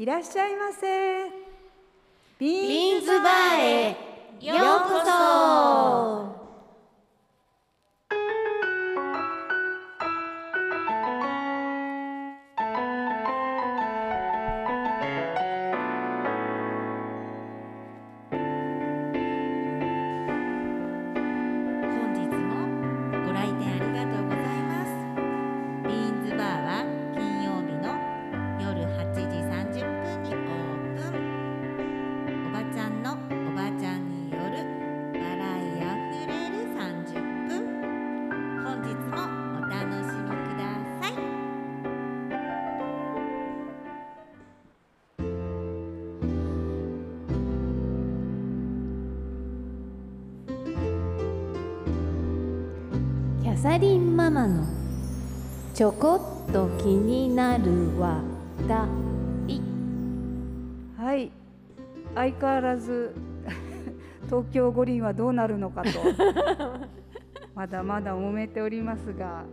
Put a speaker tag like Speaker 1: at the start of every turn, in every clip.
Speaker 1: いらっしゃいませ。ビ
Speaker 2: ーンズバーへようこそ。なる話題
Speaker 1: はい。相変わらず 東京五輪はどうなるのかと。まだまだ揉めておりますが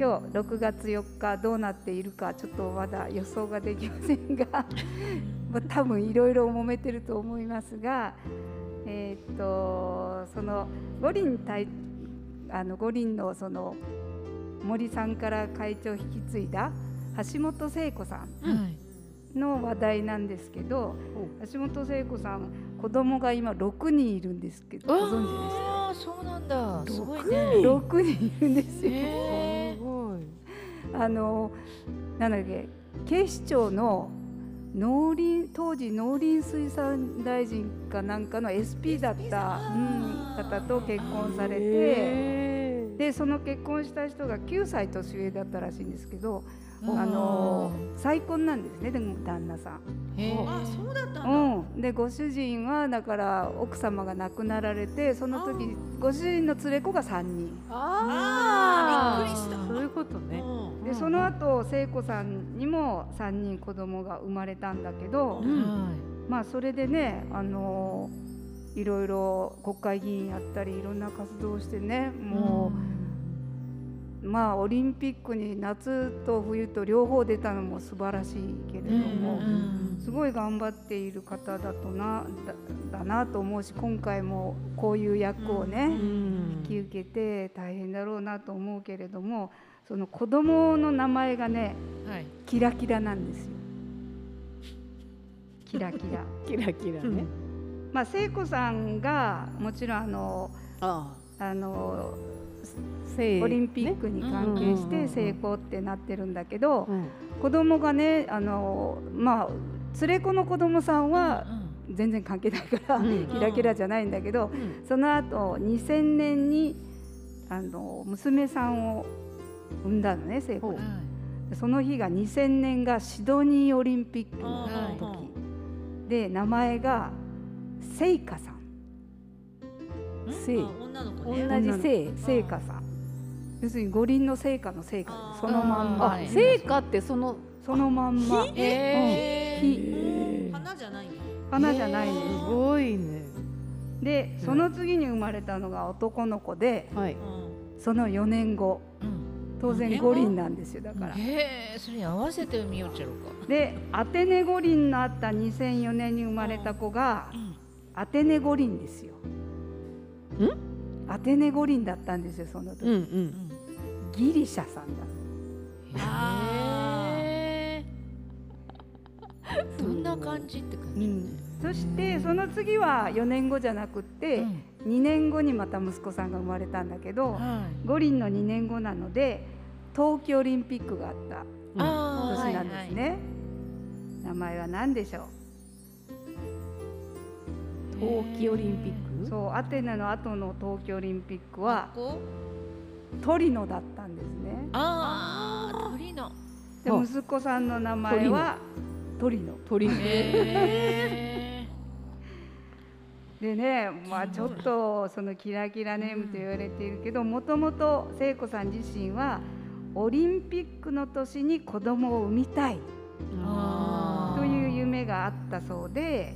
Speaker 1: 今日6月4日どうなっているかちょっとまだ予想ができませんが まあ多分いろいろ揉めてると思いますがえーっとその五輪対あの五輪のその森さんから会長を引き継いだ橋本聖子さんの話題なんですけど橋本聖子さん子供が今6人いるんですけどご存知でした？
Speaker 3: ああそうなんだ。すごいね。
Speaker 1: 6人いるんですよ。
Speaker 3: へー。
Speaker 1: あのなんだっけ警視庁の農林当時農林水産大臣かなんかの SP だった、うん、方と結婚されてでその結婚した人が9歳年上だったらしいんですけどあの再婚なんですねでも旦那さん。
Speaker 4: あそうだった
Speaker 1: うん、でご主人はだから奥様が亡くなられてその時ご主人の連れ子が3人。
Speaker 3: あ
Speaker 4: あー。びっくりした。
Speaker 3: そういうことね。
Speaker 4: うん。
Speaker 1: でその後聖子さんにも3人子供が生まれたんだけど、
Speaker 3: うん。
Speaker 1: まあそれでねあのいろいろ国会議員やったりいろんな活動をしてねもう、まあオリンピックに夏と冬と両方出たのも素晴らしいけれども。すごい頑張っている方だとなだだなと思うし今回もこういう役をね、引き受けて大変だろうなと思うけれどもその子供の名前がね
Speaker 3: はい
Speaker 1: キラキラなんですよ。キラキラ。
Speaker 2: キラキラね、
Speaker 1: まあ聖子さんがもちろんあの
Speaker 2: あ
Speaker 1: あ。の
Speaker 2: せ
Speaker 1: オリンピックに関係し
Speaker 2: うん
Speaker 1: て成功ってなってるんだけど
Speaker 2: うん。
Speaker 1: 子供がねあのまあ連れ子の子供さんは全然関係ないから、
Speaker 2: うん
Speaker 1: キラキラじゃないんだけど、その後2000年にあの娘さんを産んだのね聖子。がでその日が2000年がシドニーオリンピックの時。で名前が聖華さん。聖。
Speaker 4: あ女の子
Speaker 2: 同
Speaker 4: ね
Speaker 2: じ聖
Speaker 1: 聖華さん。要するに五輪の聖火の聖火そのまんま。
Speaker 2: あ聖火ってその
Speaker 1: そのまんま。
Speaker 3: へ
Speaker 1: 火
Speaker 4: 花じゃない
Speaker 1: 花じゃないす
Speaker 2: すごいね。
Speaker 1: でその次に生まれたのが男の子で
Speaker 2: はい。
Speaker 1: その4年後当然五輪なんですよだから。
Speaker 3: へえそれに合わせてみようちゃろうか。
Speaker 1: でアテネ五輪のあった2004年に生まれた子がアテネ五輪ですよ。アテネ五輪だったんですよその時、
Speaker 2: うんうん。
Speaker 1: ギリシャさんだ。
Speaker 3: へえどんな感じって感じ。
Speaker 1: うん、そしてその次は4年後じゃなくって2年後にまた息子さんが生まれたんだけど
Speaker 3: はい。
Speaker 1: 五輪の2年後なので冬季オリンピックがあった年なんですね。名前は何でしょ
Speaker 2: 冬季オリンピッ
Speaker 1: う
Speaker 2: ク？
Speaker 1: そうアテネの後の冬季オリンピックは
Speaker 4: こ？
Speaker 1: トリノだったんですね。
Speaker 3: ああ鳥の
Speaker 1: で
Speaker 2: あ
Speaker 1: 息子さんの名前はトリノ。
Speaker 2: 鳥
Speaker 3: へえ
Speaker 1: でねまあちょっとそのキラキラネームと言われているけどもともと聖子さん自身はオリンピックの年に子供を産みたいという夢があったそうで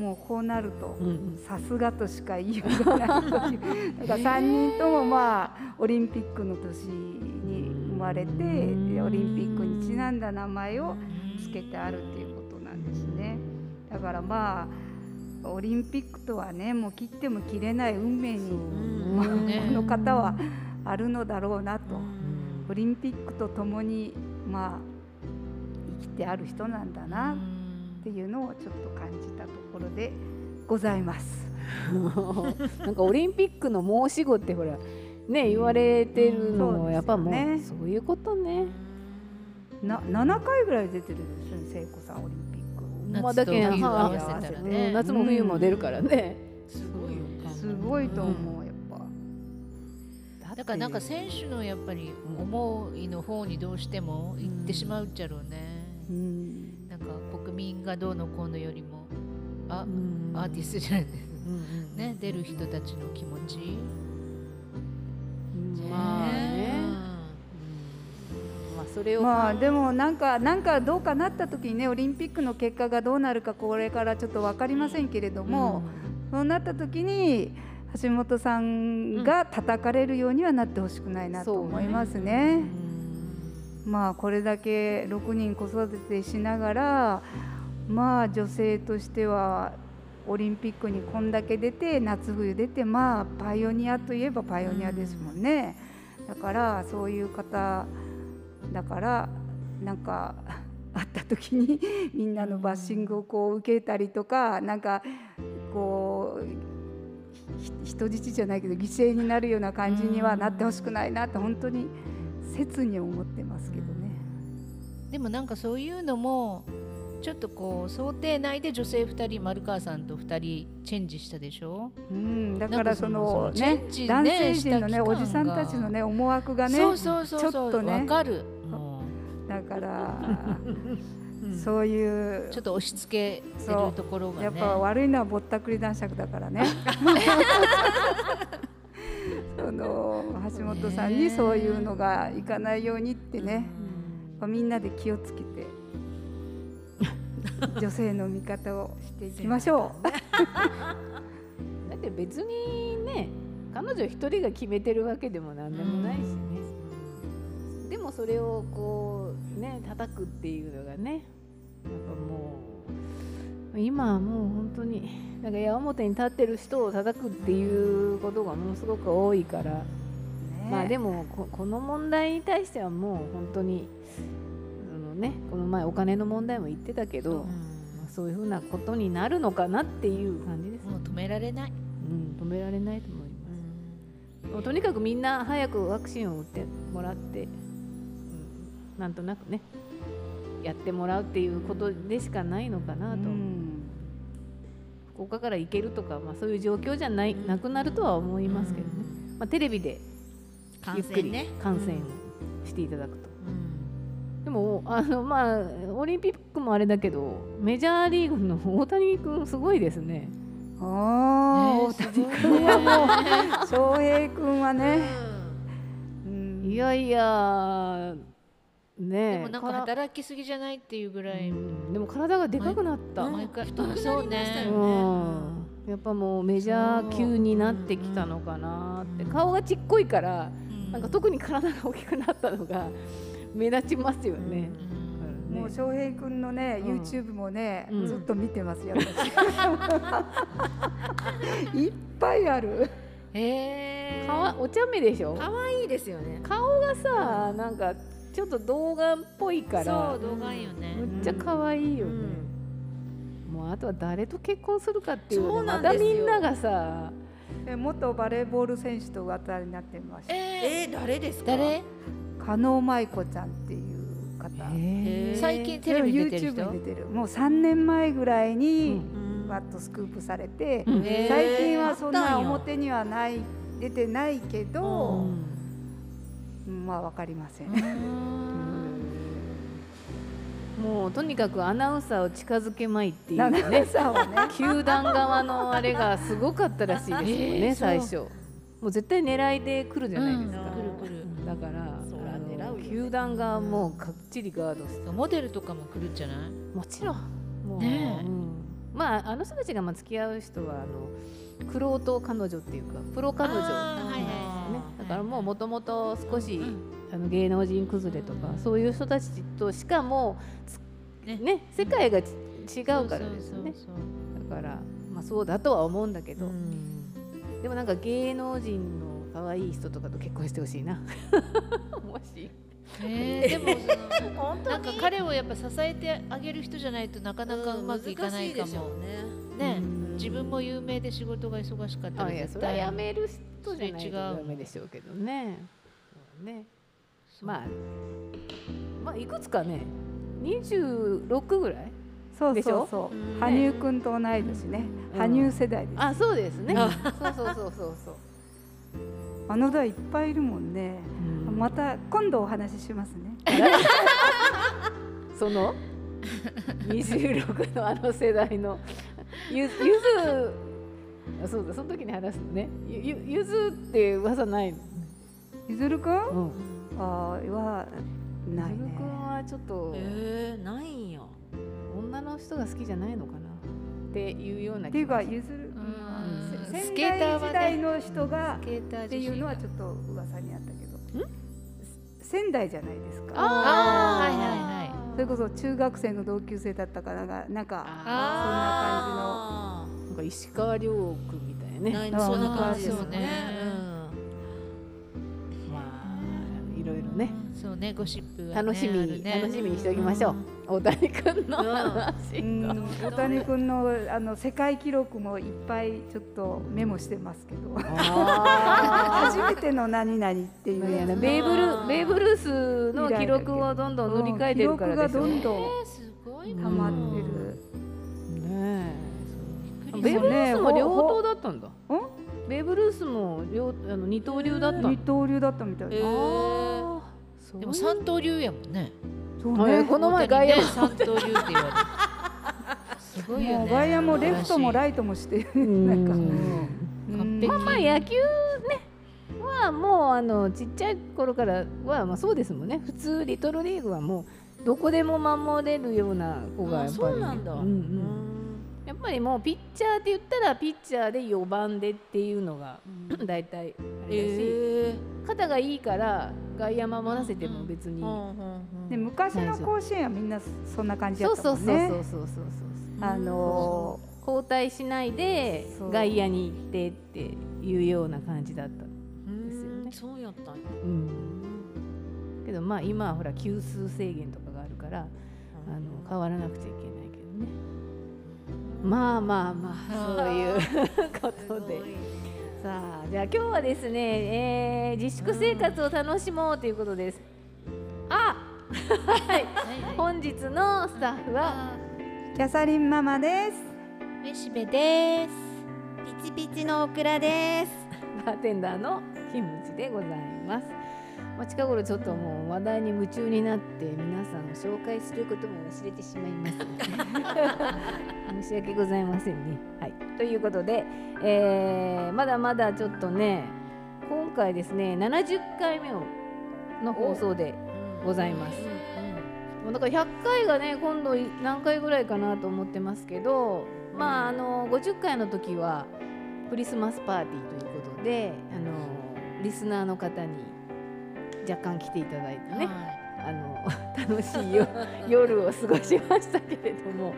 Speaker 1: もうこうなると
Speaker 2: うん
Speaker 1: さすがとしか言いようがないというだから3人ともまあオリンピックの年に生まれてでオリンピックにちなんだ名前をつけてあるっていうことなんですね。だからまあオリンピックとはねもう切っても切れない運命に、
Speaker 4: うん
Speaker 1: まこの方はあるのだろうなと、
Speaker 4: うん。
Speaker 1: オリンピックとともにまあ生きてある人なんだなっていうのをちょっと感じたところでございます。
Speaker 2: なんかオリンピックの申し子ってほらね言われてるの
Speaker 1: うん
Speaker 2: もやっぱもう
Speaker 1: そう
Speaker 2: いうことね。
Speaker 1: な7回ぐらい出てるんですよね聖子さんオリンピック。
Speaker 4: 夏
Speaker 2: まあだけ
Speaker 4: と冬
Speaker 2: は
Speaker 4: 合わせたらね
Speaker 2: うん夏も冬も出るからね。
Speaker 4: すごいよ
Speaker 1: すごいと思うやっぱ。
Speaker 4: だからなんか選手のやっぱり思いの方にどうしても行ってしまうっちゃろうね、
Speaker 1: うん
Speaker 4: 民がどうのこうのよりもあ、
Speaker 2: うん。
Speaker 4: アーティストじゃない
Speaker 2: うんうん
Speaker 4: ね出る人たちの気持ち。
Speaker 2: ね。まあそれを
Speaker 1: まあでもなんかなんかどうかなった時にねオリンピックの結果がどうなるかこれからちょっと分かりませんけれども、そうなった時に橋本さんが叩かれるようにはなってほしくないなと思いますね。まあこれだけ6人子育てしながらまあ女性としてはオリンピックにこんだけ出て夏冬出てまあパイオニアといえばパイオニアですもんね。だからそういう方だからなんか会った時にみんなのバッシングをこう受けたりとかなんかこう人質じゃないけど犠牲になるような感じにはなってほしくないなって本当に切に思ってますけどね。
Speaker 4: でもなんかそういうのもちょっとこう想定内で女性2人丸川さんと2人チェンジしたでしょ？
Speaker 1: うん、だからそ
Speaker 4: の
Speaker 1: ね
Speaker 4: ね
Speaker 1: 男性陣のねおじさんたちのね思惑がね
Speaker 4: そうそうそうそう
Speaker 1: ちょっとね
Speaker 4: わかる。も
Speaker 1: だから
Speaker 4: う
Speaker 1: そういう
Speaker 4: ちょっと押し付けてるところがね。
Speaker 1: やっぱ悪いのはぼったくり男爵だからね。さんにそういうのがいかないようにってね、まあみんなで気をつけて。女性の味方をしていきましょう。
Speaker 2: だって別にね彼女一人が決めてるわけでもなんでもないしね、でもそれをこうね叩くっていうのがねやっぱもう今はもう本当になんか矢面に立ってる人を叩くっていうことがものすごく多いから、まあでもここの問題に対してはもう本当にあのねこの前お金の問題も言ってたけど、まあそういうふうなことになるのかなっていう感じです。
Speaker 4: もう止められない、
Speaker 2: うん、止められないと思います。もうとにかくみんな早くワクチンを打ってもらって、うん、なんとなくねやってもらうっていうことでしかないのかなと、
Speaker 1: うん。
Speaker 2: 福岡から行けるとか、まあ、そういう状況じゃないなくなるとは思いますけどね、まあ、テレビでゆっくり
Speaker 4: 感染ね。
Speaker 2: 観戦をしていただくと。でもあのまあオリンピックもあれだけどメジャーリーグの大谷君すごいですね。
Speaker 1: ああ、大谷君はもう翔平君はね、うん。
Speaker 2: いやいやねえ
Speaker 4: でもなんか働きすぎじゃないっていうぐらい、
Speaker 2: うん。でも体がでかくなった、
Speaker 4: 毎回
Speaker 3: 太くなりましたよね。
Speaker 2: うん。やっぱもうメジャー級になってきたのかなって。顔がちっこいからなんか特に体が大きくなったのが目立ちますよね。うん。
Speaker 1: もう翔平君のね、
Speaker 2: うん。
Speaker 1: YouTube もね、
Speaker 2: うん。
Speaker 1: ずっと見てますよ。私。いっぱいある。
Speaker 4: へえ
Speaker 2: かわお茶目でしょ？
Speaker 3: 可愛いですよね。
Speaker 2: 顔がさなんかちょっと動画っぽいから
Speaker 4: そう動画いいよね、
Speaker 2: むっちゃ可愛いよね、もうあとは誰と結婚するかっていう
Speaker 3: そう
Speaker 2: のまた
Speaker 3: なんですよ。
Speaker 2: みんながさ
Speaker 1: え元バレーボール選手と噂になってました。
Speaker 4: え
Speaker 3: えー、誰ですか？
Speaker 4: 誰？
Speaker 1: 加納舞子ちゃんっていう方。
Speaker 2: へー
Speaker 4: 最近テレビに出てる
Speaker 1: YouTube
Speaker 4: 人
Speaker 1: に出てる。もう3年前ぐらいに、
Speaker 3: うん
Speaker 1: わっとスクープされて、
Speaker 2: うん
Speaker 1: 最近はそんな表にはない出てないけ
Speaker 2: う
Speaker 1: ど、
Speaker 2: ん
Speaker 1: うんまあわかりません。
Speaker 2: もうとにかくアナウンサーを近づけまいっていうね。
Speaker 1: さんはね。
Speaker 2: 球団側のあれがすごかったらしいですよね、
Speaker 4: えー
Speaker 2: 最初。もう絶対狙いで来るじゃないですか、
Speaker 4: うん。来る来る。
Speaker 2: だから球団がもうかっちりガードして。
Speaker 4: モデルとかも来るんじゃない
Speaker 2: もちろん。もう、
Speaker 4: ねえ。
Speaker 2: うん。まああの人たちがまあ付き合う人はあのクロート彼女っていうかプロ彼女
Speaker 4: あーはいはい。
Speaker 2: ね。だからもうもともと少し、
Speaker 4: うん
Speaker 2: あの芸能人崩れとかそういう人たちとしかもつね。
Speaker 4: ね
Speaker 2: 世界がち違うからですね。だからまあそうだとは思うんだけど、でもなんか芸能人の可愛い人とかと結婚してほしいな。もし。
Speaker 5: ねでも なんか彼をやっぱ支えてあげる人じゃないとなかなかうまくいかないかも、ね。
Speaker 2: うん。
Speaker 5: 自分も有名で仕事が忙しかったら絶対
Speaker 2: やめる人じゃないとダメでしょうけどね。ねまあまあいくつかね26ぐらい？
Speaker 1: そう
Speaker 2: でしょ
Speaker 1: そうそう、
Speaker 2: うん
Speaker 1: 羽生くんと同い年ね、
Speaker 2: うん。
Speaker 1: 羽生世代です、
Speaker 2: あそうですね。そうそうそうそうそう、
Speaker 1: あの代いっぱいいるもんね、また今度お話ししますね。
Speaker 2: その？26のあの世代の。ゆゆずあそうだその時に話すのね。ゆゆゆずって噂ないの、
Speaker 1: ゆずるくん、
Speaker 2: うん、
Speaker 1: あーはないね。
Speaker 2: ゆずるくんはちょっと
Speaker 4: えー、ないんや。
Speaker 2: 女の人が好きじゃないのかな？っていうような
Speaker 1: っていうか
Speaker 2: が
Speaker 1: ゆずる、
Speaker 5: うん。
Speaker 1: 仙
Speaker 5: スケーター
Speaker 1: 台時代の人が
Speaker 5: スケーター
Speaker 1: っていうのはちょっと噂にあったけど。仙台じゃないですか。
Speaker 5: あーはいはいはい。
Speaker 1: それこそ中学生の同級生だったかなんかなんか
Speaker 5: あ
Speaker 2: なんか石川遼君みたいなね。
Speaker 4: そんな感じです
Speaker 5: ねそうねゴシップがね
Speaker 2: 楽しみ
Speaker 5: ね。
Speaker 2: 楽しみにしておきましょう。大谷君の話
Speaker 1: うん。大谷君のあの世界記録もいっぱいちょっとメモしてますけど。
Speaker 2: あ
Speaker 1: 初めての何々っていうやつ
Speaker 2: ーベーブルベーブルースの記録をどんどん塗り替えてるからでしょ
Speaker 1: 記録がどんどん溜まってる、
Speaker 2: ねベーブルースも両
Speaker 1: ほ
Speaker 2: 刀だったんだ。
Speaker 1: ん
Speaker 2: ベーブルースも両あの二刀流だったん
Speaker 1: 二
Speaker 2: だ
Speaker 1: 刀流だったみたいです、
Speaker 4: えー
Speaker 5: でも三刀流やもんね。
Speaker 2: はい
Speaker 1: そうね。
Speaker 2: この前外野
Speaker 5: ね三刀流って言われるすごいよね。
Speaker 1: 外野もレフトもライトもして。るなんか。
Speaker 2: まあまあ野球ねはもうあのちっちゃい頃からはまあそうですもんね。普通リトルリーグはもうどこでも守れるような子が
Speaker 4: あ
Speaker 2: やっぱり。
Speaker 4: そうなんだ、
Speaker 2: うんうんやっぱりもうピッチャーって言ったらピッチャーで4番でっていうのが大体あれだし、
Speaker 4: え
Speaker 2: 肩がいいから外野守らせても別に、
Speaker 1: で昔の甲子園はみんなそんな感じだ
Speaker 2: そう
Speaker 1: ったもんね。
Speaker 2: そうそうそうそうそうそう。
Speaker 1: あの
Speaker 2: 交代しないで
Speaker 1: そう。
Speaker 2: 外野に行ってっていうような感じだった、ですよね。
Speaker 4: そうやったんや。
Speaker 2: うん、けどまあ今はほら球数制限とかがあるからあの変わらなくちゃいけないまあまあまあそういうことで。さあじゃあ今日はですね、えー自粛生活を楽しもうということです。あはい。本日のスタッフは
Speaker 1: キャサリンママです。
Speaker 5: めしべです。
Speaker 4: ピチピチのオクラです。
Speaker 2: バーテンダーのキムチでございます。まあ、近頃ちょっともう話題に夢中になって皆さんを紹介することも忘れてしまいます、申し訳ございませんね。はい、ということで、えーまだまだちょっとね今回ですね70回目をの放送でございます。だから100回がね今度何回ぐらいかなと思ってますけど、まああの50回の時はクリスマスパーティーということであのリスナーの方に若干来ていただいてね、あの 楽しいよ夜を過ごしましたけれども。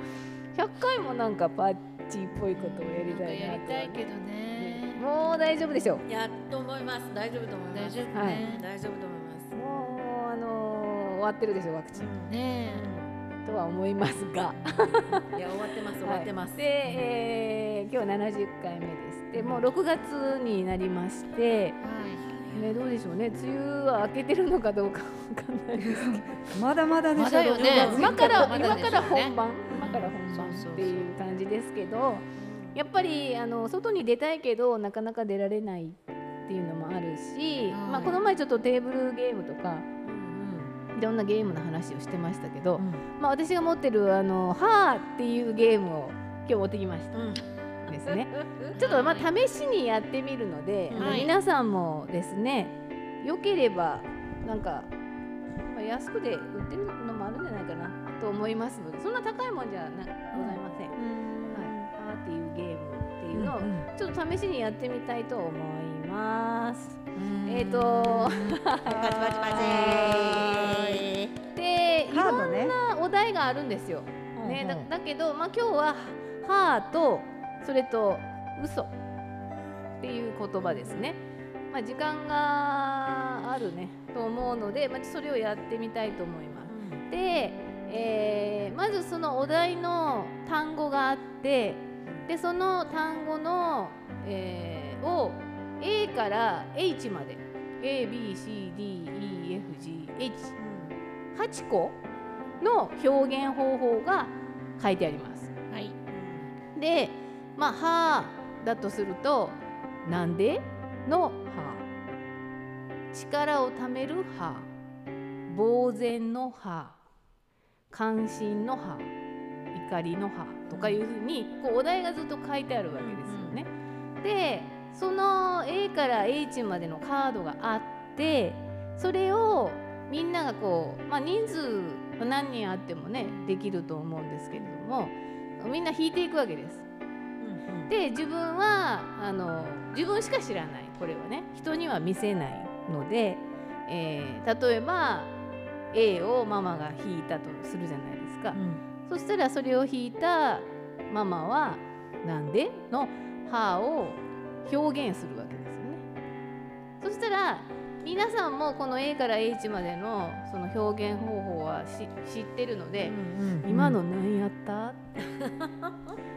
Speaker 2: 100回もなんかパーティーっぽいことをやりたいな
Speaker 5: やり
Speaker 2: と
Speaker 5: たいけどね。
Speaker 2: もう大丈夫でしょう。
Speaker 4: やっと思います。大丈夫と思います。
Speaker 5: 大丈夫
Speaker 2: はい。
Speaker 5: ね。
Speaker 4: 大丈夫と思います。
Speaker 2: もうあの終わってるでしょワクチン、
Speaker 5: ね
Speaker 2: とは思いますが。
Speaker 4: いや終わってます終わってます、
Speaker 2: はいで、えー今日70回目です。でもう6月になりまして、
Speaker 5: え
Speaker 2: ね、どうでしょうね。梅雨は明けてるのかどうかわかんないですけど。
Speaker 1: まだまだでしょ
Speaker 5: まだよね。
Speaker 1: 6月
Speaker 2: 今から、
Speaker 5: まだ
Speaker 2: 今から本番。今から本番っていう感じですけどやっぱりあの外に出たいけどなかなか出られないっていうのもあるし、
Speaker 5: はい
Speaker 2: まあ、この前ちょっとテーブルゲームとか
Speaker 4: うん
Speaker 2: いろんなゲームの話をしてましたけど、
Speaker 4: うん。
Speaker 2: まあ、私が持ってるあの「はーっていうゲームを今日持ってきました。
Speaker 4: うん
Speaker 2: ですね。ちょっとまあ試しにやってみるので、
Speaker 5: はい。
Speaker 2: 皆さんもですね、よければなんか、まあ、安くで売ってるのもあるんじゃないかなと思いますので、そんな高いもんじゃなございません。はい、パーっていうゲームっていうのをちょっと試しにやってみたいと思います。えっ、と、
Speaker 4: パチパチパチ
Speaker 2: で、いろんなお題があるんですよ。ね、だ
Speaker 4: うんうん。
Speaker 2: だけど、まあ、今日は「はーとそれと「嘘っていう言葉ですね。まあ、時間があるねと思うので、まあ、それをやってみたいと思います。で、えーまずそのお題の単語があってでその単語の、えーを A から H まで ABCDEFGH8 個の表現方法が書いてあります。
Speaker 5: はい
Speaker 2: で、まあ、はだとすると、なんでのは。力をためるは。呆然のは。関心のは。怒りのは。とかいうふうに、こうお題がずっと書いてあるわけですよね。で、その A から H までのカードがあって、それをみんながこう、まあ、人数何人あってもねできると思うんですけれどもみんな引いていくわけです。で自分はあの自分しか知らないこれはね人には見せないので、えー例えば A をママが引いたとするじゃないですか。そしたらそれを引いたママは「なんで?」の「は」を表現するわけですよね。そしたら皆さんもこの A から H までのその表現方法はし知ってるので、今の何やった？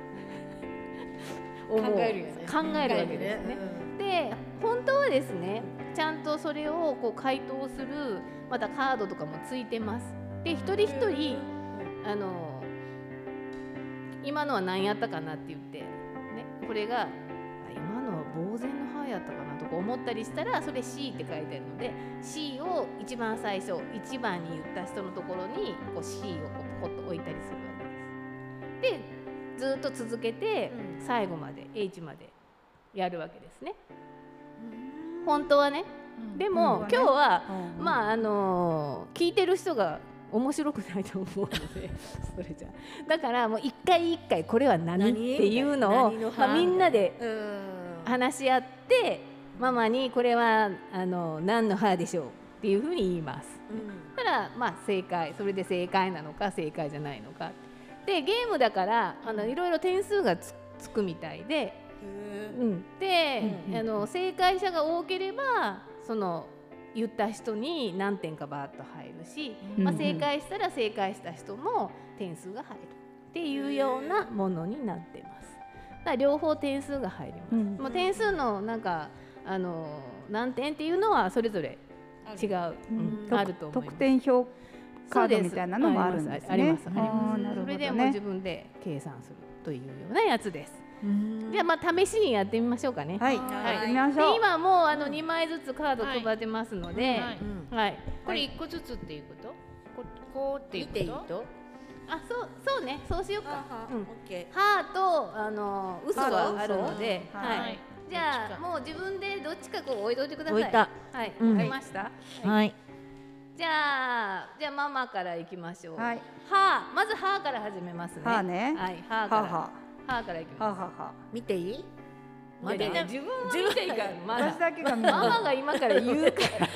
Speaker 4: 考えるよね
Speaker 2: 考えるわけですね。で本当はですねちゃんとそれをこう回答するまたカードとかもついてます。で一人一人あの今のは何やったかなって言って、ね、これがあ今のは呆然の歯やったかなとか思ったりしたらそれ C って書いてあるので C を一番最初1番に言った人のところにこう C をこうポコッと置いたりするわけです。でずっと続けて最後まで H までやるわけですね。本当はね。でも、
Speaker 1: うん
Speaker 2: 今日は、
Speaker 1: うん。
Speaker 2: まああのー聞いてる人が面白くないと思うので それじゃ。だからもう一回一回これは何？
Speaker 4: 何？
Speaker 2: っていうのをまあ、みんなで
Speaker 4: うん。
Speaker 2: 話し合ってママにこれはあの何の歯でしょうっていうふうに言います。たらまあ正解。それで正解なのか正解じゃないのかでゲームだからあのいろいろ点数がつつくみたいで、うん、で、あの正解者が多ければその言った人に何点かバーッと入るし、まあ、正解したら正解した人も点数が入るっていうようなものになってます。だ両方点数が入ります。
Speaker 1: うん。
Speaker 2: もう点数のなんかあの何点っていうのはそれぞれ違う、うん
Speaker 1: と
Speaker 2: あると思います。
Speaker 1: 得点表カードみたいなのもあるんですね。
Speaker 2: ありますあります
Speaker 1: あーなるほど
Speaker 2: それでもう自
Speaker 1: ね。
Speaker 2: 分で計算するというようなやつです。
Speaker 4: うん
Speaker 2: じゃあまあ試しにやってみましょうかね。
Speaker 1: はい、
Speaker 4: はい
Speaker 1: やってみましょう。
Speaker 2: で今もうあの2枚ずつカード配ってますので、
Speaker 5: はい。これ一個ずつっていうこと？ここうっていう
Speaker 4: 見ていい
Speaker 5: こと
Speaker 2: あそうそうねそうしようか。うん
Speaker 4: オッケ
Speaker 2: ハーとあの嘘が
Speaker 1: と
Speaker 2: あるので、
Speaker 1: 嘘
Speaker 2: はい。
Speaker 5: はい
Speaker 2: じゃあもう自分でどっちかこう置いといてください。
Speaker 4: 置いた。
Speaker 2: はい。
Speaker 4: うん
Speaker 2: 置きました。
Speaker 4: ーはい
Speaker 2: じゃあじゃあママからいきましょう。
Speaker 1: はい。
Speaker 2: はまずはから始めますね。
Speaker 1: はね
Speaker 2: はい。はから。
Speaker 1: はは
Speaker 2: はからいきま
Speaker 1: ははは。
Speaker 4: 見ていい？
Speaker 2: す。
Speaker 4: まだ
Speaker 2: い？やいや自分は見ていいから。まだ
Speaker 1: 私だけが見る。
Speaker 2: ママが今から言うから。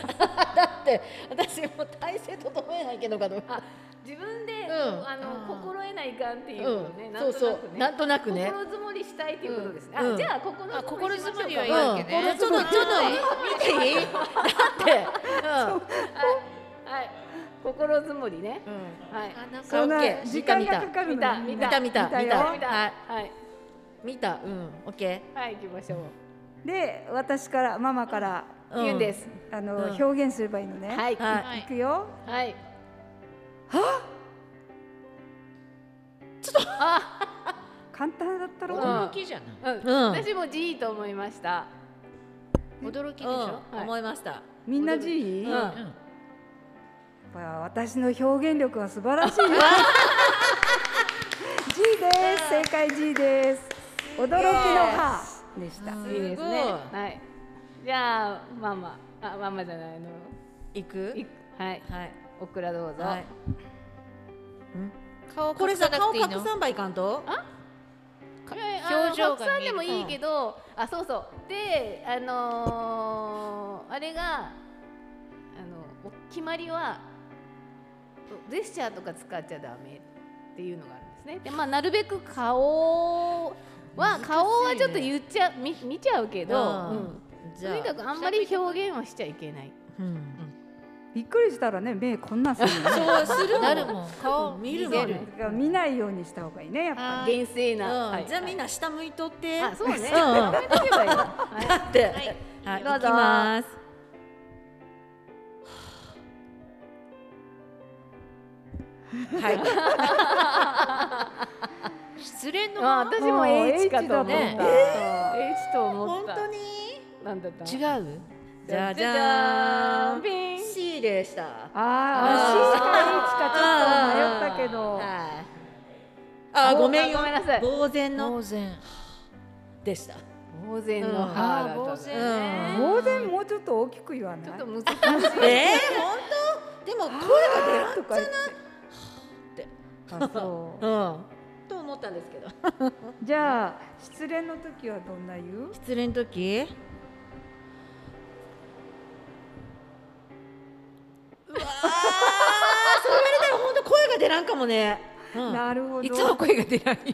Speaker 4: だって私も体勢整えないけどかと
Speaker 2: あ自分で、
Speaker 4: ん
Speaker 2: あの心得ないかんっていう
Speaker 4: う
Speaker 2: のね。
Speaker 4: ん
Speaker 2: なん
Speaker 4: そう
Speaker 2: となくね。
Speaker 4: そうなんとなくね
Speaker 2: 心づもりしたいっていうことですね。
Speaker 4: うん
Speaker 2: あじゃあ心
Speaker 5: あ心
Speaker 2: づもりしましょうか
Speaker 5: づもりはいいわけね
Speaker 4: うんちょっとちょっと見ていい？だって
Speaker 2: はい。心づもりね。
Speaker 4: うん。
Speaker 2: はい。
Speaker 5: あなん
Speaker 1: そ
Speaker 5: か
Speaker 1: んな
Speaker 4: オッケー
Speaker 1: 時間がかかるの
Speaker 2: 見た。
Speaker 1: に
Speaker 2: 見た。
Speaker 4: 見た見た。
Speaker 1: 見たよ。
Speaker 4: 見た。はい。
Speaker 2: はい。
Speaker 4: 見た。うん。オッケ
Speaker 2: はい、行きましょう。
Speaker 1: で私からママから
Speaker 4: ー
Speaker 2: 言うんです。
Speaker 1: あの、
Speaker 4: うん。
Speaker 1: 表現すればいいのね。
Speaker 2: はい。
Speaker 4: は
Speaker 5: はい。
Speaker 1: いくよ。
Speaker 2: はい。
Speaker 1: 簡単だったろ？
Speaker 2: うん。
Speaker 5: 驚きじゃない。
Speaker 2: うん。
Speaker 4: うん。
Speaker 2: 私も G と思いました。
Speaker 5: 驚きでしょ？
Speaker 4: うん。
Speaker 2: はい。
Speaker 4: 思いました。
Speaker 1: みんな G？、
Speaker 2: う
Speaker 5: うん
Speaker 1: ぱ私の表現力は素晴らしいよ。G です。正解 G です。驚きの歯でした。
Speaker 2: いいですね。はい。じゃあママ、あママじゃないの。
Speaker 4: いく？
Speaker 2: いはい。
Speaker 4: はい
Speaker 2: オクラどうぞ。
Speaker 4: はい
Speaker 5: 顔隠
Speaker 4: これさ顔隠さんばいかんと？
Speaker 5: 表情が
Speaker 2: たくさん
Speaker 5: 見える
Speaker 2: でもいいけど、あそうそうであのーあれがあのお決まりはジェスチャーとか使っちゃダメっていうのがあるんですね。でまあなるべく顔は、顔はちょっと言っちゃ見見ちゃうけど、
Speaker 3: うん。
Speaker 2: とにかくあんまり表現はしちゃいけない。
Speaker 3: うん。
Speaker 1: びっくりしたらね目こんなするのね。
Speaker 3: そうする
Speaker 5: なるもん。顔
Speaker 3: 見るもん
Speaker 5: 見れる
Speaker 1: だから見ないようにした方がいいねやっぱ。
Speaker 5: あ
Speaker 2: 厳正な、
Speaker 3: うん。
Speaker 2: はい。
Speaker 3: じゃあみんな下向いとって。
Speaker 2: あそうね、
Speaker 3: うん
Speaker 2: やめとけばいいわはい。
Speaker 3: だって。
Speaker 5: はい。
Speaker 3: はい。
Speaker 2: どうぞ。
Speaker 3: 行きますはい。
Speaker 5: 失恋の
Speaker 2: あ私も H かと思った、
Speaker 5: ね。
Speaker 2: H と思った。
Speaker 3: 本当に？
Speaker 2: なんだった？
Speaker 5: 違う？
Speaker 3: じゃじゃーん。
Speaker 2: ピン
Speaker 3: C でした。
Speaker 1: ああ C か H かちょっと迷ったけど。
Speaker 3: はい。あごめんよ。
Speaker 2: ごめんなさい。
Speaker 3: 呆然の。
Speaker 5: 当然
Speaker 3: でした
Speaker 2: 呆然の。
Speaker 3: うん。
Speaker 2: 歯だったの
Speaker 5: あー呆然ね。
Speaker 1: 当然もうちょっと大きく言わない？
Speaker 2: ちょっと難しい。
Speaker 3: えー、本当？でも声が出らん
Speaker 1: とか言ってあそう。
Speaker 3: うん。と思ったんですけど。
Speaker 1: じゃあ失恋の時はどんな言う？
Speaker 3: 失恋の時？うわーそれでも本当声が出らんかもね、うん、
Speaker 1: なるほど。
Speaker 5: いつも声が出ない。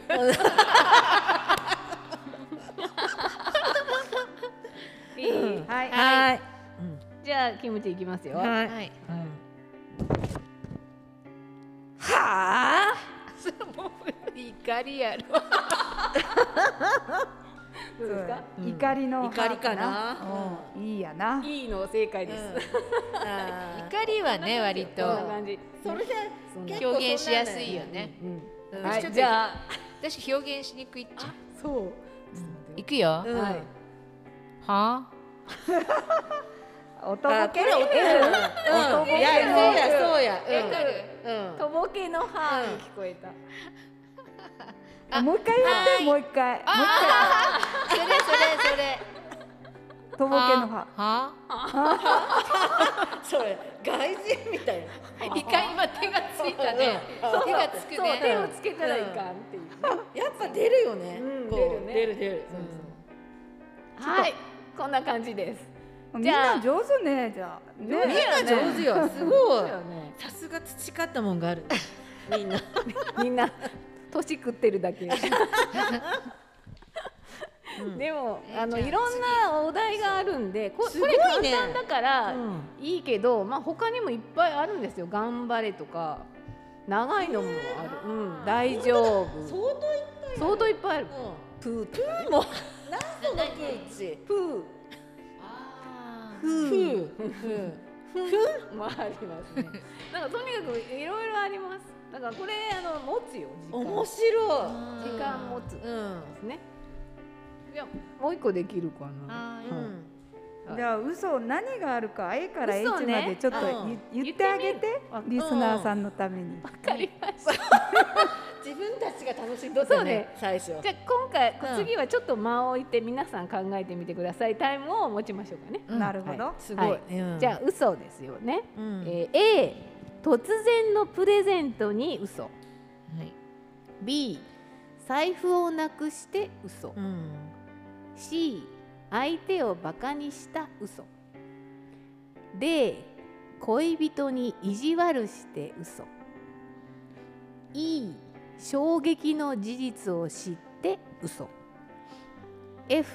Speaker 5: よ
Speaker 2: い。い
Speaker 1: はい。
Speaker 3: はい、
Speaker 2: じゃあキムチいきますよ、
Speaker 3: はい、
Speaker 5: はい。
Speaker 3: はあ
Speaker 5: 怒りやろ。
Speaker 2: どうですか？
Speaker 3: うん。
Speaker 1: 怒りの
Speaker 3: 怒りかな？
Speaker 1: うん。いいやな。い
Speaker 2: いの正解です、
Speaker 3: あ
Speaker 5: 怒りはね割と。
Speaker 2: こんな感じ。
Speaker 3: ーそれで
Speaker 5: 表現しやすいよね。
Speaker 2: うん
Speaker 5: うん。
Speaker 2: はい。じゃあ
Speaker 5: 私表現しにくいっちゃ。
Speaker 2: そう。
Speaker 5: いくよ。
Speaker 3: うん。
Speaker 2: はい。
Speaker 5: は
Speaker 1: 男気？
Speaker 3: あこれおうん。
Speaker 1: 男気？
Speaker 3: いやそうやそうや。うん。
Speaker 2: とぼけの歯に聞こえた、
Speaker 1: もう一回言ってもう一回。もう
Speaker 5: あそれそれそれ。
Speaker 1: 一回とぼけの歯
Speaker 5: は
Speaker 3: それ外人みたいな。
Speaker 5: 一回今手がついたね。
Speaker 3: うん。
Speaker 5: 手がつく
Speaker 2: そう手
Speaker 5: ね
Speaker 2: をつけたらいかんっていう、
Speaker 3: やっぱ出るよね、
Speaker 2: 出るね。
Speaker 3: 出る出る、
Speaker 2: はい。こんな感じです。
Speaker 1: みんな上手ねじゃあ。
Speaker 3: みんな
Speaker 1: ね
Speaker 3: 上手よ。すごい。さすが培ったもんがある。みんな。
Speaker 2: みんな年食ってるだけ。でも
Speaker 5: あ
Speaker 2: あのいろんなお題があるんでこれ簡単だから
Speaker 3: うん。
Speaker 2: いいけど、まあ他にもいっぱいあるんですよ。頑張れとか長いのもある、うん、大丈夫。
Speaker 3: 相当いっぱい
Speaker 2: ある。
Speaker 3: プープーも。何そのプー。チ
Speaker 2: プー。
Speaker 5: あ
Speaker 3: プー。
Speaker 2: ふん もありますね。なんかとにかくいろいろありますだからこれあの持つよ時間。
Speaker 3: 面白
Speaker 5: ー
Speaker 2: 時間持つ。で
Speaker 3: いうん。
Speaker 2: すね。いや。もう一個できるかな。
Speaker 3: うん。
Speaker 1: じゃあ嘘何があるか A から H までちょっと
Speaker 3: うん。
Speaker 1: 言言ってあげて
Speaker 2: あ
Speaker 1: リスナーさんのために。
Speaker 2: わかりました。
Speaker 3: 自分たちが楽しんどったね
Speaker 2: そうね。
Speaker 3: 最初。
Speaker 2: じゃあ今回、
Speaker 3: うん。
Speaker 2: 次はちょっと間を置いて皆さん考えてみてください。タイムを持ちましょうかね、
Speaker 5: うん。
Speaker 1: なるほど。
Speaker 3: すごい、
Speaker 2: はい。
Speaker 3: うん
Speaker 2: じゃあ嘘ですよね、
Speaker 3: うん。
Speaker 2: えー A 突然のプレゼントに嘘。
Speaker 5: はい。
Speaker 2: B 財布をなくして嘘。
Speaker 3: うん。
Speaker 2: C 相手をバカにした嘘。D 恋人に意地悪して嘘。E 衝撃の事実を知って嘘。F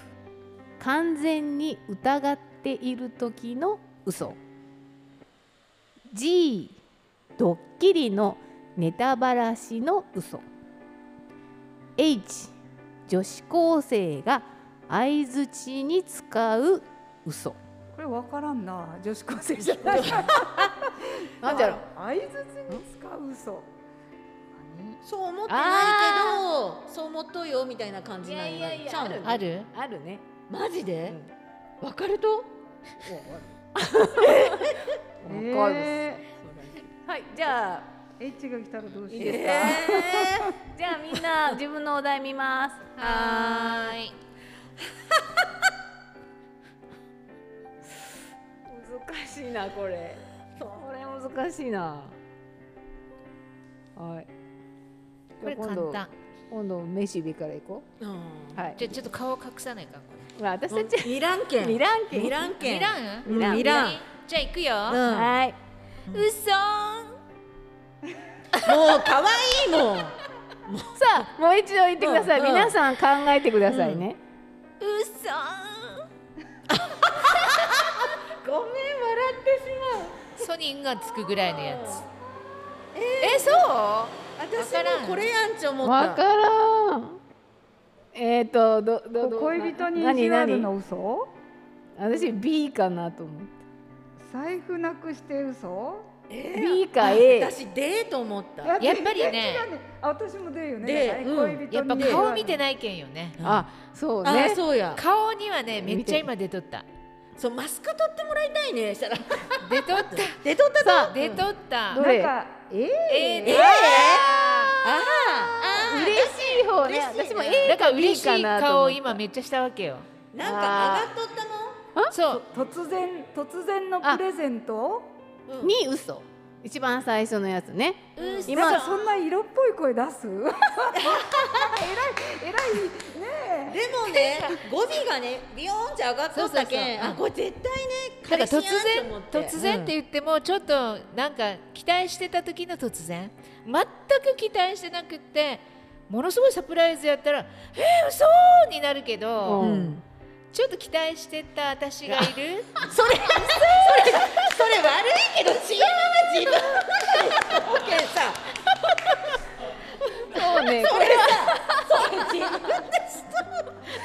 Speaker 2: 完全に疑っている時の嘘。G ドッキリのネタばらしの嘘。H 女子高生が相づちに使う嘘。
Speaker 1: これわからんな。女子高生じゃない。
Speaker 2: なんだろ？う
Speaker 1: 相づちに使う嘘。
Speaker 3: そう思ってないけどそう思っとうよみたいな感じなん
Speaker 2: いやいやいや
Speaker 3: ちゃ
Speaker 2: ある
Speaker 5: ある？
Speaker 2: あるね。
Speaker 3: マジで、わかると？
Speaker 2: わかる。
Speaker 1: え
Speaker 2: はいじゃあ。
Speaker 1: ー H が来たらどうしよう
Speaker 2: いいですか、じゃあみんな自分のお題見ます。
Speaker 5: はーい。
Speaker 2: 難しいなこれ。これ難しいな。はい。
Speaker 5: これ簡単。
Speaker 2: 今度メシビからいこ
Speaker 3: う。
Speaker 2: はい。
Speaker 5: じゃあちょっと顔隠さないかこ
Speaker 2: ほら私たち
Speaker 3: ミラン県
Speaker 2: ミラン県
Speaker 3: ミラン
Speaker 5: れ
Speaker 3: 県
Speaker 5: ミラン
Speaker 3: うん。ミラン
Speaker 5: じゃあ行くよ。
Speaker 3: うん。
Speaker 2: はい
Speaker 5: 嘘。
Speaker 3: う可愛いもん。
Speaker 2: さあもう一度言ってください、
Speaker 3: うんうん。
Speaker 2: 皆さん考えてくださいね、
Speaker 3: うそごめん笑ってしまう。
Speaker 5: ソニンがつくぐらいのやつ。えそう？
Speaker 3: 私もこれやんち思った。
Speaker 2: わからん。えっ、ー、とどどど
Speaker 1: 恋人に意
Speaker 2: 何
Speaker 1: 地悪
Speaker 2: 何
Speaker 1: の嘘？
Speaker 2: 私 B かなと思って
Speaker 1: 財布なくして嘘？
Speaker 3: え
Speaker 2: B か A
Speaker 3: 私デート思った。
Speaker 1: や
Speaker 5: やっぱりね
Speaker 1: 私も出るよね。
Speaker 5: やっぱ顔見てないけんよね。
Speaker 2: あそう
Speaker 3: あ
Speaker 2: ね
Speaker 3: そうや。
Speaker 5: 顔にはねめっちゃ今出とった。
Speaker 3: そうマスク取ってもらいたいねしたら。
Speaker 5: 出とった。
Speaker 3: 出とった
Speaker 2: さあ
Speaker 5: 出とった。
Speaker 2: どれ
Speaker 1: なんかえー、
Speaker 5: えー
Speaker 3: えー、あー。あー。
Speaker 2: 嬉しい方ね。
Speaker 3: 嬉しいね。
Speaker 2: 私も A
Speaker 5: だか嬉しい
Speaker 2: かなと
Speaker 5: 顔今めっちゃしたわけよ。
Speaker 3: なんか上がっとったの
Speaker 5: そう。
Speaker 1: 突然突然のプレゼント？
Speaker 3: うん。
Speaker 2: に嘘。一番最初のやつね。
Speaker 3: 嘘
Speaker 2: 今
Speaker 1: なんかそんな色っぽい声出す？偉い偉いね
Speaker 3: でもね語尾がねビヨーンって上がっとったけんあこれ絶対ね
Speaker 5: だから突
Speaker 3: 彼氏やん
Speaker 5: 然突然って言ってもちょっとなんか期待してた時の突然。全く期待してなくってものすごいサプライズやったら「えー、嘘になるけど、
Speaker 2: う
Speaker 3: うんん
Speaker 5: ちょっと期待してた私がいる？
Speaker 3: それそれそれ悪いけど違う自分。のけんさ。
Speaker 2: そうねこれ
Speaker 3: 自分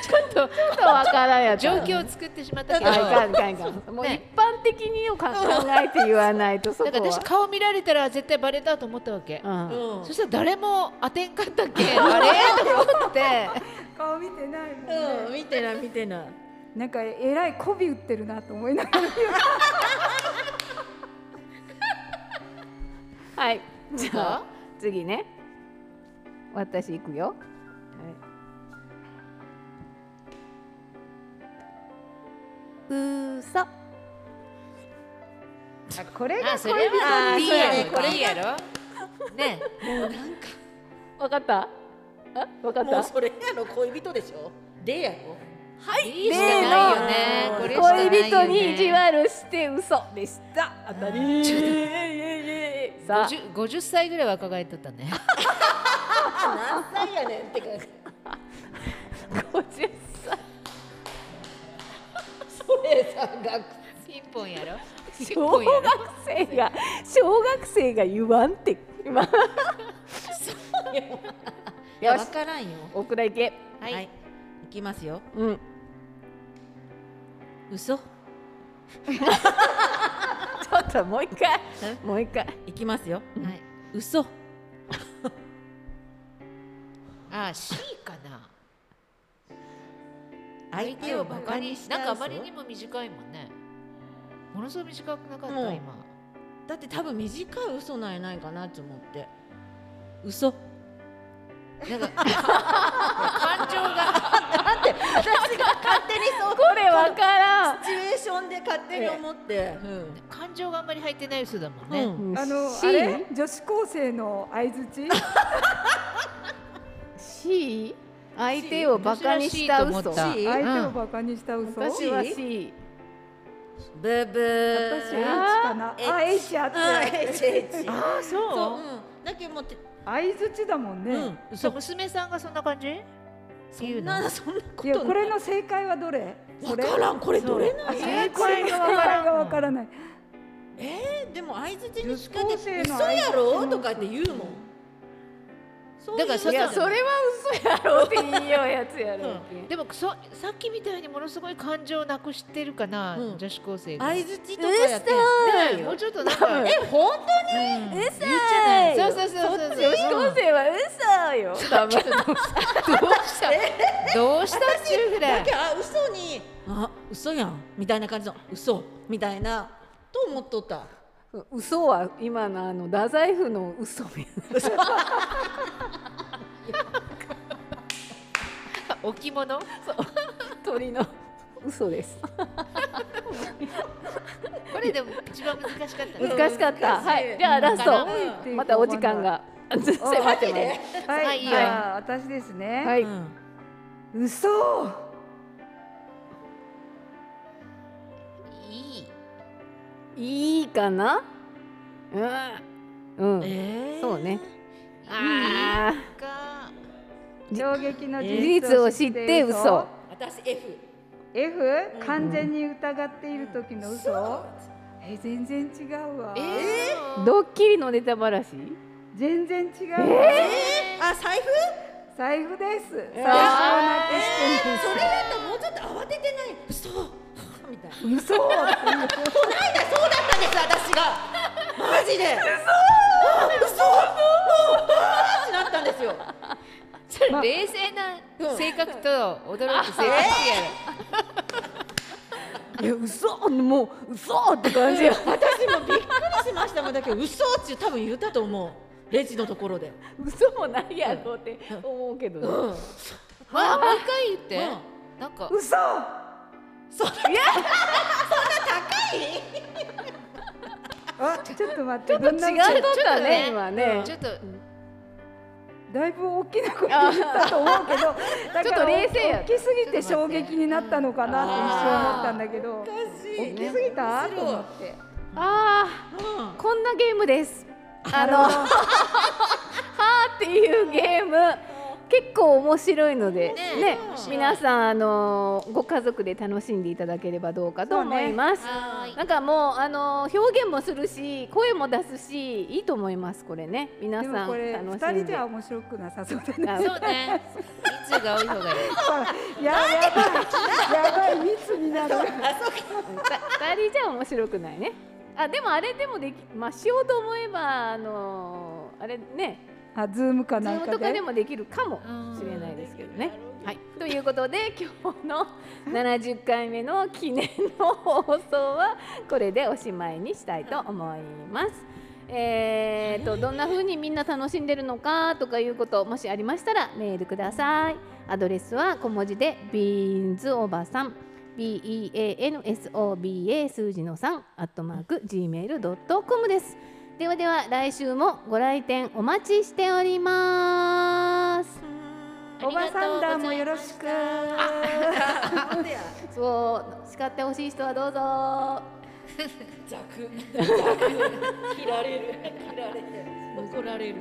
Speaker 2: ちょっとちょっとわからんやつ
Speaker 5: 状況を作ってしまったけど。
Speaker 2: あいかんいかんいかん。もう
Speaker 5: ね
Speaker 2: 一般的にをか考えて言わないとそこは。
Speaker 5: だから私顔見られたら絶対バレたと思ったわけ、
Speaker 2: うん
Speaker 3: うん。
Speaker 5: そしたら誰も当てんかったっけ？あれ？と思って
Speaker 1: 顔見てないもんね、
Speaker 3: うん見てない見てない。
Speaker 1: なんかえらい媚び売ってるなと思いながら。
Speaker 2: はい。じゃあ。次ね。私行くよ、うそ
Speaker 1: あこれが
Speaker 5: あそれは
Speaker 3: あ
Speaker 5: B
Speaker 3: そうやね。これ
Speaker 5: B やろ。ね
Speaker 3: もうなんか。
Speaker 2: わかった？あわかった？
Speaker 3: もうそれやろ恋人でしょ？でやろ
Speaker 5: ？B しかない。よねこれしかないよね。
Speaker 2: 恋人に意地悪して嘘。でした。当たりさあ。
Speaker 5: 50, 50歳ぐらい若返っとったね。
Speaker 3: 何歳やねんってか
Speaker 2: 50歳
Speaker 3: それさ学
Speaker 5: ピンポンやろ？
Speaker 2: 小学生が小学生が言わんって今。
Speaker 3: いや
Speaker 2: よし。
Speaker 3: 分からんよ。
Speaker 2: 大倉行け。
Speaker 5: はい、
Speaker 3: はい。いきますよ。
Speaker 2: うん。
Speaker 3: 嘘？
Speaker 2: ちょっともう一回。もう一回。
Speaker 3: いきますよ。
Speaker 5: はい。
Speaker 3: 嘘。
Speaker 5: あ C かな。
Speaker 3: 相手をバカにした
Speaker 5: なんかあ
Speaker 3: 嘘
Speaker 5: まりにも短いもんね。ものすごい短くなかった今。
Speaker 3: だって多分短い嘘なんやないかなと思って。嘘
Speaker 5: なんか 感情が。
Speaker 3: だって私が勝手にそう
Speaker 2: これわからん。
Speaker 3: シチュエーションで勝手に思って、
Speaker 5: 感情があんまり入ってない嘘だもんね、
Speaker 3: うん。
Speaker 2: うん。
Speaker 1: あの
Speaker 2: C?
Speaker 1: あれ？女子高生の相づち？
Speaker 2: C 相手をバカにした嘘？
Speaker 1: 相手をバカにした嘘？
Speaker 2: 私は C
Speaker 3: ブブー。
Speaker 1: 私 H かな。あ H あっ
Speaker 3: うん
Speaker 1: て
Speaker 3: H H
Speaker 5: ああそう？
Speaker 3: そう、うん、だけどもって
Speaker 1: 相づちだもんね、
Speaker 3: うん。
Speaker 5: そう娘さんがそんな感じ？
Speaker 3: そ
Speaker 5: んの
Speaker 3: なそんなこと
Speaker 1: これ
Speaker 3: な
Speaker 1: の正解はどれ？
Speaker 3: いわからん。これどれな
Speaker 1: あ
Speaker 3: ん
Speaker 1: 正解がわからん。がわからない。
Speaker 3: えー、でも相づちに
Speaker 1: 女子高
Speaker 3: 聞かれて嘘や
Speaker 1: 相
Speaker 3: ろ？とかって言うもん
Speaker 5: だからそ
Speaker 2: いやそれは嘘やろって言いようやつやろ
Speaker 5: でもそさっきみたいにものすごい感情をなくしてるかな、
Speaker 3: うん。
Speaker 5: 女子高生が。
Speaker 3: 相づちとかやって。
Speaker 5: ねもうちょっとなんか
Speaker 3: え本
Speaker 5: うん。
Speaker 2: 嘘
Speaker 5: 言っちゃない。そうそうそうそう
Speaker 2: 女子高生は嘘よ多分
Speaker 5: どうした？どうした？っちゅうぐらい。
Speaker 3: あ嘘にあ嘘やん。みたいな感じの嘘。みたいなと思っとった
Speaker 2: 嘘は今のあの太宰府の嘘みたい
Speaker 5: 置物
Speaker 2: な。鳥の嘘です。
Speaker 5: これでも一番難しかったね。
Speaker 2: 難しかった。はい。じゃあラス
Speaker 5: だ
Speaker 2: トまたお時間が。迫 ってます
Speaker 1: はい、
Speaker 5: はい。
Speaker 1: じゃあ私ですね、
Speaker 2: はい。
Speaker 3: うん。
Speaker 1: 嘘
Speaker 5: いい
Speaker 2: かな？うん。うん、
Speaker 3: えー。
Speaker 2: そうね。あ
Speaker 5: か。
Speaker 1: 衝撃の
Speaker 2: ー
Speaker 1: 事
Speaker 2: 事実を知って嘘。
Speaker 3: 私 F
Speaker 1: F 完全に疑っている時の嘘？え全然違うわ。
Speaker 5: えー？
Speaker 2: ドッキリのネタばらし
Speaker 1: 全然違うわ。
Speaker 3: あ財布？
Speaker 1: 財布です。財布を
Speaker 2: ー
Speaker 1: なくしてる
Speaker 3: それだともうちょっと慌ててない。嘘。みたいな。この間
Speaker 1: 嘘っていう
Speaker 3: そうだったんです私が。マジで。嘘。嘘。ってなったんですよ。
Speaker 5: それ冷静な性格と驚く性格や。
Speaker 2: いや嘘。もう嘘って感じよ
Speaker 3: 私もびっくりしましたもんだけど。嘘って多分言ったと思う。レジのところで。
Speaker 2: 嘘もないやろって思うけど。ね、
Speaker 3: うん。
Speaker 5: ろまあもう一回言って、
Speaker 3: うん。
Speaker 5: なんか
Speaker 1: 嘘あちょっと待ってどんな
Speaker 2: 違うだ
Speaker 5: ちょっと
Speaker 2: ね
Speaker 5: ね。
Speaker 2: 今ね
Speaker 5: ちょっと。
Speaker 1: だいぶ大きな声で言ったと思うけど
Speaker 2: ちょっと冷静や
Speaker 1: 大きすぎて衝撃になったのかなって一瞬思ったんだけど。大きすぎた？と思って。
Speaker 2: ああこんなゲームです。あの はーっていうゲーム結構面白いのでね
Speaker 5: ね
Speaker 2: 皆さんあのご家族で楽しんでいただければどうかと思います、
Speaker 5: はーい。
Speaker 2: なんかもうあの表現もするし声も出すしいいと思いますこれね。皆さん
Speaker 1: 二人じゃ面白くなさそうだね。
Speaker 2: あ
Speaker 5: そうね。人数が多い方がいい。
Speaker 1: ややばいやばい密になる。
Speaker 2: た二人じゃ面白くないね。あでもあれでもできまあしようと思えばあのあれね
Speaker 1: あズームかなんかで？
Speaker 2: とかでもできるかもしれないですけどね。はい、ということで今日の70回目の記念の放送はこれでおしまいにしたいと思います。えー、とどんな風にみんな楽しんでるのかとかいうこともしありましたらメールください。アドレスは小文字でビーンズおばさん BEANSOBA 数字の3アットマーク Gmail.com です。ではでは来週もご来店お待ちしております。
Speaker 1: おばさんだもよろしく。
Speaker 2: そう叱ってほしい人はどうぞ。
Speaker 3: ザクザク切られる。切 られる。怒られる